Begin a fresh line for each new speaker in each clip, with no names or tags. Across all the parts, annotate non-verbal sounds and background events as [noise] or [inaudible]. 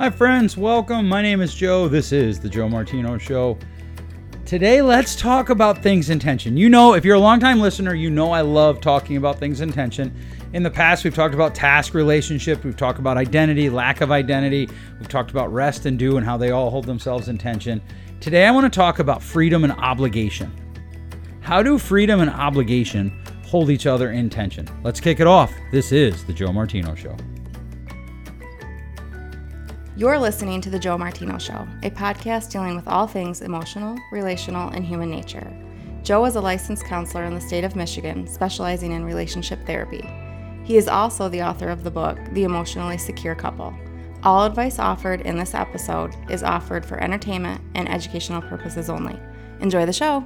Hi, friends. Welcome. My name is Joe. This is The Joe Martino Show. Today, let's talk about things in tension. You know, if you're a longtime listener, you know I love talking about things in tension. In the past, we've talked about task relationship, we've talked about identity, lack of identity, we've talked about rest and do and how they all hold themselves in tension. Today, I want to talk about freedom and obligation. How do freedom and obligation hold each other in tension? Let's kick it off. This is The Joe Martino Show.
You're listening to The Joe Martino Show, a podcast dealing with all things emotional, relational, and human nature. Joe is a licensed counselor in the state of Michigan, specializing in relationship therapy. He is also the author of the book, The Emotionally Secure Couple. All advice offered in this episode is offered for entertainment and educational purposes only. Enjoy the show!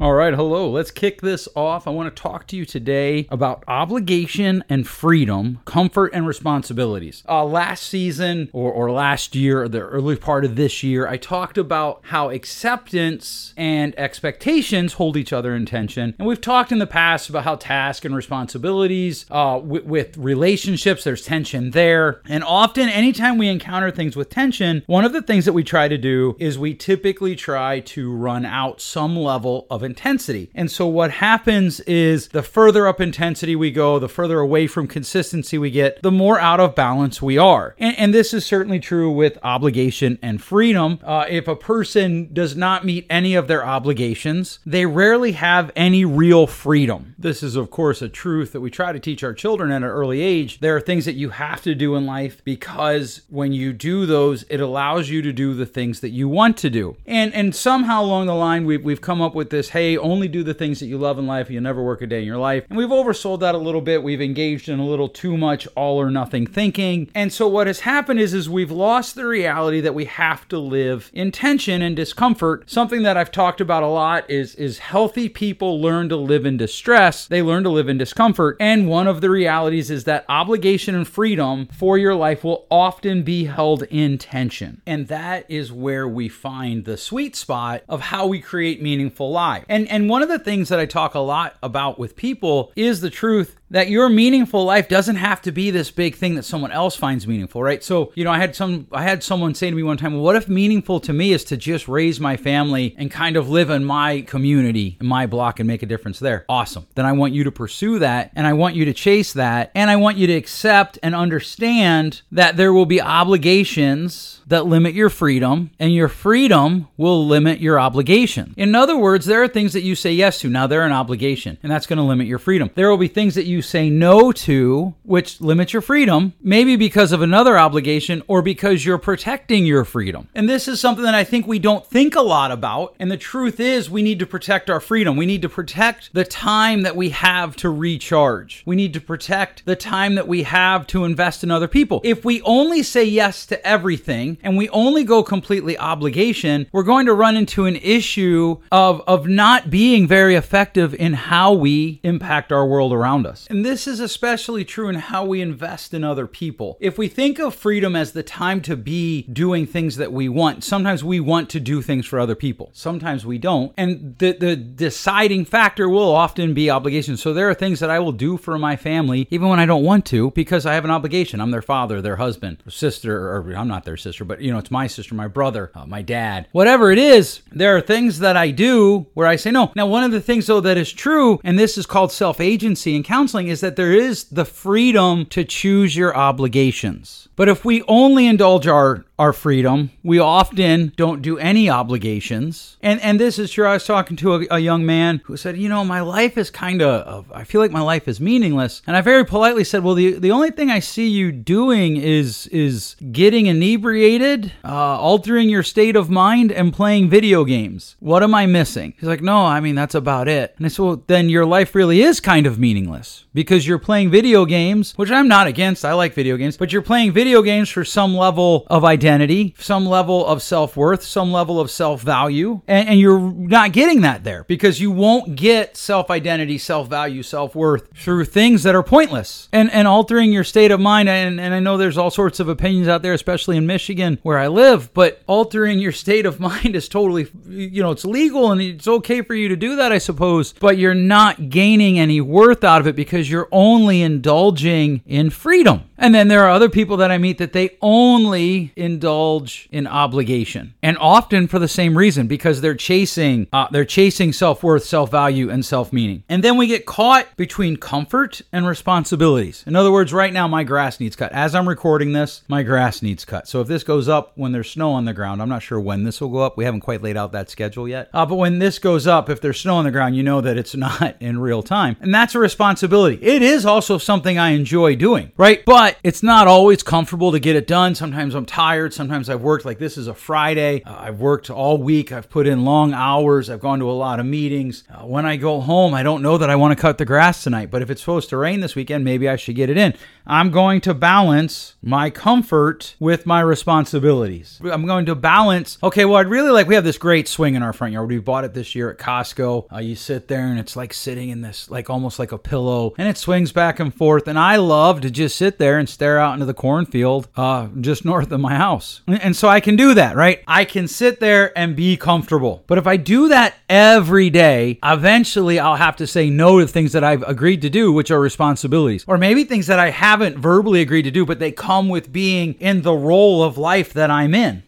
All right, hello. Let's kick this off. I want to talk to you today about obligation and freedom, comfort and responsibilities. Uh, last season or, or last year, or the early part of this year, I talked about how acceptance and expectations hold each other in tension. And we've talked in the past about how task and responsibilities uh, with, with relationships, there's tension there. And often, anytime we encounter things with tension, one of the things that we try to do is we typically try to run out some level of intensity. And so what happens is the further up intensity we go, the further away from consistency we get, the more out of balance we are. And, and this is certainly true with obligation and freedom. Uh, if a person does not meet any of their obligations, they rarely have any real freedom. This is, of course, a truth that we try to teach our children at an early age. There are things that you have to do in life because when you do those, it allows you to do the things that you want to do. And and somehow along the line, we've, we've come up with this hey, only do the things that you love in life. You'll never work a day in your life. And we've oversold that a little bit. We've engaged in a little too much all or nothing thinking. And so what has happened is, is we've lost the reality that we have to live in tension and discomfort. Something that I've talked about a lot is, is healthy people learn to live in distress. They learn to live in discomfort. And one of the realities is that obligation and freedom for your life will often be held in tension. And that is where we find the sweet spot of how we create meaningful lives. And and one of the things that I talk a lot about with people is the truth that your meaningful life doesn't have to be this big thing that someone else finds meaningful, right? So, you know, I had some I had someone say to me one time, well, what if meaningful to me is to just raise my family and kind of live in my community, in my block and make a difference there? Awesome. Then I want you to pursue that and I want you to chase that and I want you to accept and understand that there will be obligations that limit your freedom and your freedom will limit your obligation. In other words, there are things that you say yes to. Now they're an obligation and that's going to limit your freedom. There will be things that you say no to, which limits your freedom, maybe because of another obligation or because you're protecting your freedom. And this is something that I think we don't think a lot about. And the truth is, we need to protect our freedom. We need to protect the time that we have to recharge. We need to protect the time that we have to invest in other people. If we only say yes to everything and we only go completely obligation, we're going to run into an issue of, of not being very effective in how we impact our world around us. And this is especially true in how we invest in other people. If we think of freedom as the time to be doing things that we want, sometimes we want to do things for other people, sometimes we don't. And the, the deciding factor will often be obligation. So there are things that I will do for my family, even when I don't want to, because I have an obligation. I'm their father, their husband, sister, or I'm not their sister, but you know, it's my sister, my brother, uh, my dad, whatever it is. There are things that I do where I say no. Now, one of the things though that is true, and this is called self agency in counseling, is that there is the freedom to choose your obligations. But if we only indulge our our freedom. We often don't do any obligations. And and this is true. I was talking to a, a young man who said, "You know, my life is kind of I feel like my life is meaningless." And I very politely said, "Well, the the only thing I see you doing is is getting inebriated, uh, altering your state of mind and playing video games. What am I missing?" He's like, "No, I mean that's about it." And I said, "Well, then your life really is kind of meaningless because you're playing video games, which I'm not against. I like video games, but you're playing video games for some level of identity identity, some level of self worth, some level of self value. And, and, you're not getting that there because you won't get self identity, self value, self worth through things that are pointless and, and altering your state of mind. And, and I know there's all sorts of opinions out there, especially in Michigan where I live, but altering your state of [laughs] mind is totally, you know, it's legal and it's okay for you to do that, I suppose, but you're not gaining any worth out of it because you're only indulging in freedom. And then there are other people that I meet that they only indulge in obligation, and often for the same reason because they're chasing uh, they're chasing self worth, self value, and self meaning. And then we get caught between comfort and responsibilities. In other words, right now my grass needs cut. As I'm recording this, my grass needs cut. So if this goes up when there's snow on the ground, I'm not sure when this will go up. We haven't quite laid out that schedule yet. Uh, but when this goes up, if there's snow on the ground, you know that it's [laughs] not in real time, and that's a responsibility. It is also something I enjoy doing, right? But it's not always comfortable to get it done. Sometimes I'm tired. Sometimes I've worked like this is a Friday. Uh, I've worked all week. I've put in long hours. I've gone to a lot of meetings. Uh, when I go home, I don't know that I want to cut the grass tonight, but if it's supposed to rain this weekend, maybe I should get it in. I'm going to balance my comfort with my responsibilities. I'm going to balance, okay, well, I'd really like, we have this great swing in our front yard. We bought it this year at Costco. Uh, you sit there and it's like sitting in this, like almost like a pillow, and it swings back and forth. And I love to just sit there and stare out into the cornfield uh, just north of my house. And so I can do that, right? I can sit there and be comfortable. But if I do that every day, eventually I'll have to say no to things that I've agreed to do, which are responsibilities. Or maybe things that I haven't verbally agreed to do, but they come with being in the role of life that I'm in.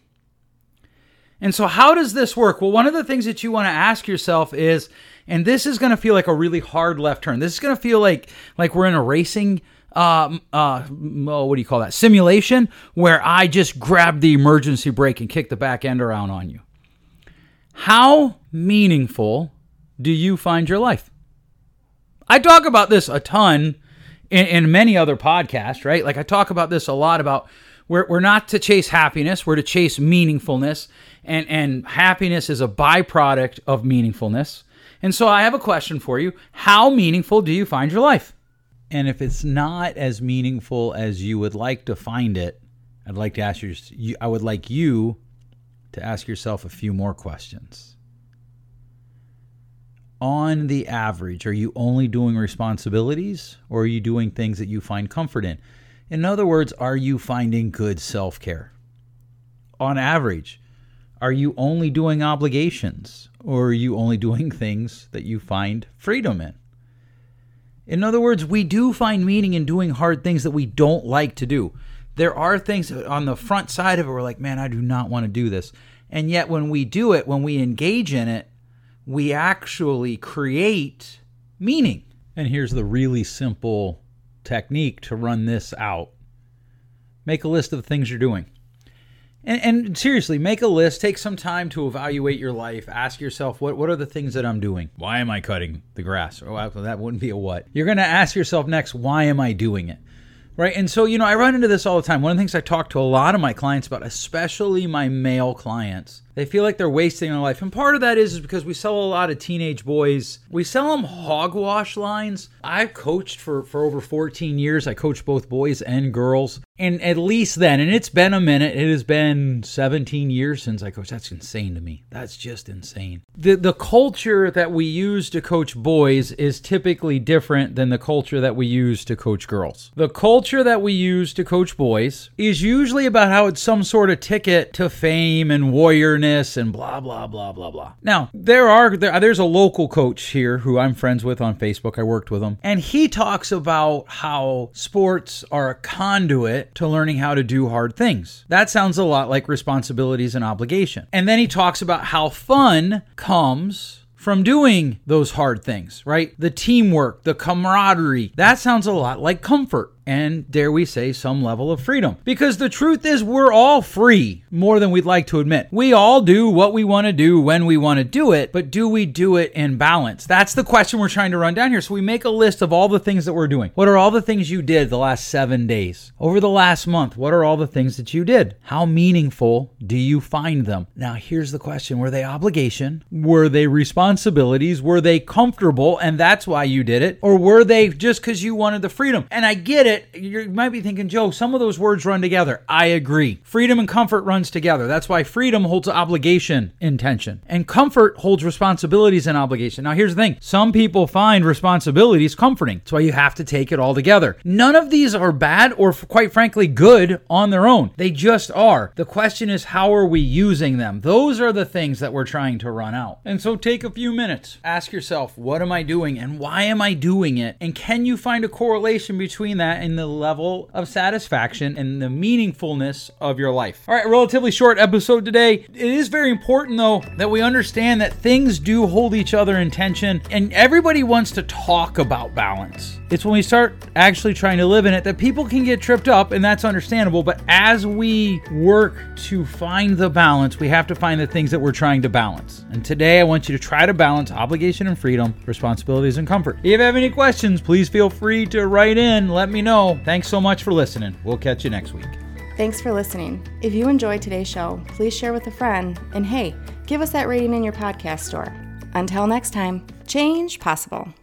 And so, how does this work? Well, one of the things that you want to ask yourself is, and this is going to feel like a really hard left turn. This is going to feel like like we're in a racing uh, uh, oh, what do you call that? Simulation where I just grab the emergency brake and kick the back end around on you. How meaningful do you find your life? I talk about this a ton in, in many other podcasts, right? Like I talk about this a lot about we're, we're not to chase happiness, we're to chase meaningfulness. And, and happiness is a byproduct of meaningfulness. And so I have a question for you. How meaningful do you find your life? And if it's not as meaningful as you would like to find it, I'd like to ask you, I would like you to ask yourself a few more questions. On the average, are you only doing responsibilities or are you doing things that you find comfort in? In other words, are you finding good self care? On average, are you only doing obligations or are you only doing [laughs] things that you find freedom in? In other words, we do find meaning in doing hard things that we don't like to do. There are things on the front side of it we're like, man, I do not want to do this. And yet, when we do it, when we engage in it, we actually create meaning. And here's the really simple technique to run this out make a list of the things you're doing. And, and, seriously, make a list. Take some time to evaluate your life. Ask yourself, what, what are the things that I'm doing? Why am I cutting the grass? Oh, that wouldn't be a what. You're going to ask yourself next, why am I doing it? Right. And so, you know, I run into this all the time. One of the things I talk to a lot of my clients about, especially my male clients, they feel like they're wasting their life. And part of that is, is because we sell a lot of teenage boys. We sell them hogwash lines. I've coached for, for over 14 years. I coach both boys and girls. And at least then, and it's been a minute, it has been 17 years since I coached. That's insane to me. That's just insane. The, the culture that we use to coach boys is typically different than the culture that we use to coach girls. The culture that we use to coach boys is usually about how it's some sort of ticket to fame and and blah blah blah blah blah. Now there are there, there's a local coach here who I'm friends with on Facebook. I worked with him, and he talks about how sports are a conduit to learning how to do hard things. That sounds a lot like responsibilities and obligation. And then he talks about how fun comes from doing those hard things, right? The teamwork, the camaraderie. That sounds a lot like comfort and dare we say some level of freedom. Because the truth is, we're all free more than we'd like to admit. We all do what we want to do when we want to do it, but do we do it in balance? That's the question we're trying to run down here. So we make a list of all the things that we're doing. What are all the things you did the last seven days? Over the last month, what are all the things that you did? How meaningful do you find them? Now, here's the question Were they obligation? Were they responsibilities? Were they comfortable and that's why you did it? Or were they just because you wanted the freedom? And I get it it, you might be thinking, Joe, some of those words run together. I agree. Freedom and comfort runs together. That's why freedom holds obligation in tension, and comfort holds responsibilities and obligation. Now, here's the thing some people find responsibilities comforting. That's why you have to take it all together. None of these are bad or, quite frankly, good on their own. They just are. The question is, how are we using them? Those are the things that we're trying to run out. And so take a few minutes. Ask yourself, what am I doing and why am I doing it? And can you find a correlation between that and the level of satisfaction and the meaningfulness of your life? All right, relatively short episode today. It is very important, though, that we understand that things do hold each other in tension, and everybody wants to talk about balance. It's when we start actually trying to live in it that people can get tripped up, and that's understandable. But as we work to find the balance, we have to find the things that we're trying to balance. And today, I want you to try to balance obligation and freedom, responsibilities and comfort. If you have any questions, please feel free to write in. Let me know. Thanks so much for listening. We'll catch you next week.
Thanks for listening. If you enjoyed today's show, please share with a friend. And hey, give us that rating in your podcast store. Until next time, change possible.